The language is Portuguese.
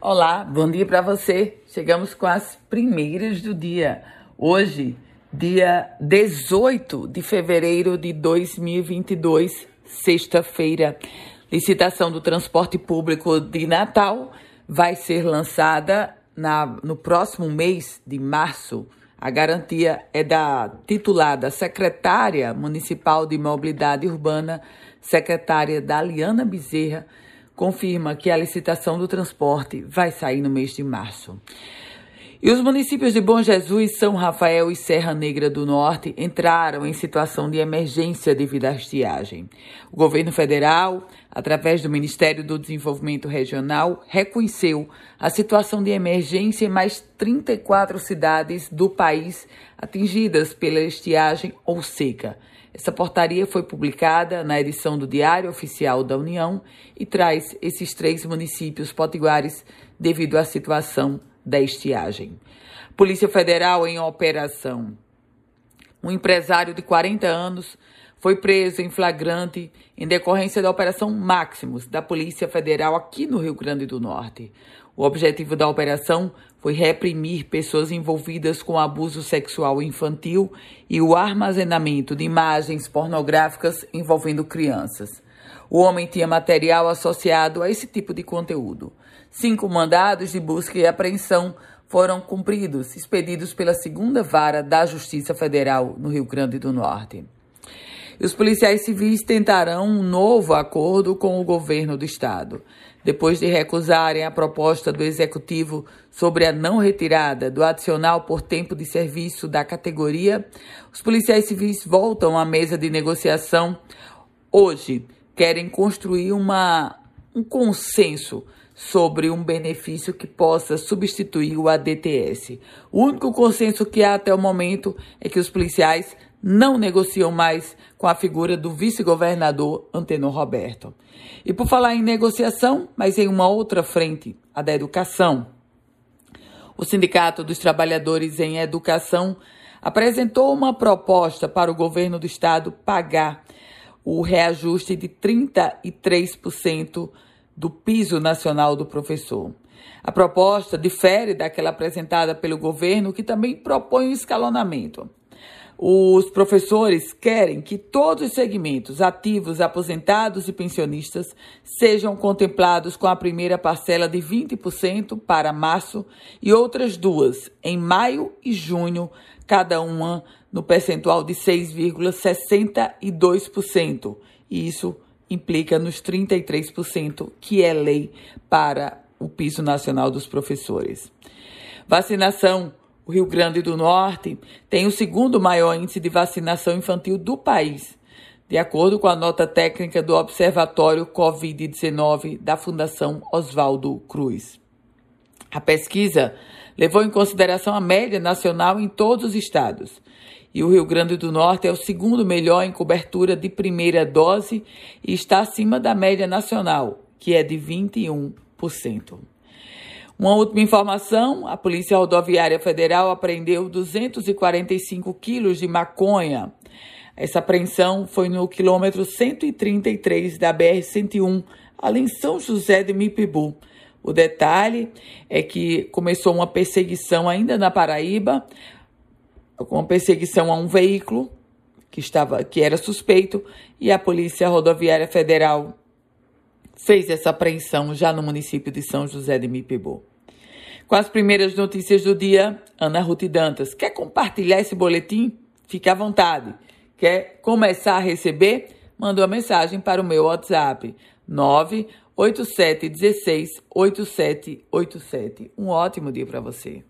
Olá, bom dia para você. Chegamos com as primeiras do dia. Hoje, dia 18 de fevereiro de 2022, sexta-feira. Licitação do transporte público de Natal vai ser lançada na, no próximo mês de março. A garantia é da titulada secretária municipal de mobilidade urbana, secretária Daliana Bezerra confirma que a licitação do transporte vai sair no mês de março. E os municípios de Bom Jesus, São Rafael e Serra Negra do Norte entraram em situação de emergência devido à estiagem. O governo federal, através do Ministério do Desenvolvimento Regional, reconheceu a situação de emergência em mais 34 cidades do país atingidas pela estiagem ou seca. Essa portaria foi publicada na edição do Diário Oficial da União e traz esses três municípios potiguares devido à situação da estiagem. Polícia Federal em operação. Um empresário de 40 anos foi preso em flagrante em decorrência da Operação Máximos da Polícia Federal aqui no Rio Grande do Norte. O objetivo da operação foi reprimir pessoas envolvidas com abuso sexual infantil e o armazenamento de imagens pornográficas envolvendo crianças. O homem tinha material associado a esse tipo de conteúdo. Cinco mandados de busca e apreensão foram cumpridos, expedidos pela segunda vara da Justiça Federal no Rio Grande do Norte. Os policiais civis tentarão um novo acordo com o governo do estado. Depois de recusarem a proposta do executivo sobre a não retirada do adicional por tempo de serviço da categoria, os policiais civis voltam à mesa de negociação. Hoje, querem construir uma, um consenso sobre um benefício que possa substituir o ADTS. O único consenso que há até o momento é que os policiais não negociam mais com a figura do vice-governador Antenor Roberto. E por falar em negociação, mas em uma outra frente, a da educação. O Sindicato dos Trabalhadores em Educação apresentou uma proposta para o governo do estado pagar o reajuste de 33% do piso nacional do professor. A proposta difere daquela apresentada pelo governo, que também propõe um escalonamento. Os professores querem que todos os segmentos, ativos, aposentados e pensionistas, sejam contemplados com a primeira parcela de 20% para março e outras duas em maio e junho, cada uma no percentual de 6,62%. E isso implica nos 33% que é lei para o piso nacional dos professores. Vacinação o Rio Grande do Norte tem o segundo maior índice de vacinação infantil do país, de acordo com a nota técnica do Observatório Covid-19 da Fundação Oswaldo Cruz. A pesquisa levou em consideração a média nacional em todos os estados. E o Rio Grande do Norte é o segundo melhor em cobertura de primeira dose e está acima da média nacional, que é de 21%. Uma última informação: a Polícia Rodoviária Federal apreendeu 245 quilos de maconha. Essa apreensão foi no quilômetro 133 da BR-101, ali em São José de Mipibu. O detalhe é que começou uma perseguição ainda na Paraíba, uma perseguição a um veículo que estava que era suspeito e a Polícia Rodoviária Federal fez essa apreensão já no município de São José de Mipibu. Com as primeiras notícias do dia, Ana Ruth Dantas. Quer compartilhar esse boletim? Fique à vontade. Quer começar a receber? Manda uma mensagem para o meu WhatsApp 98716 8787. Um ótimo dia para você.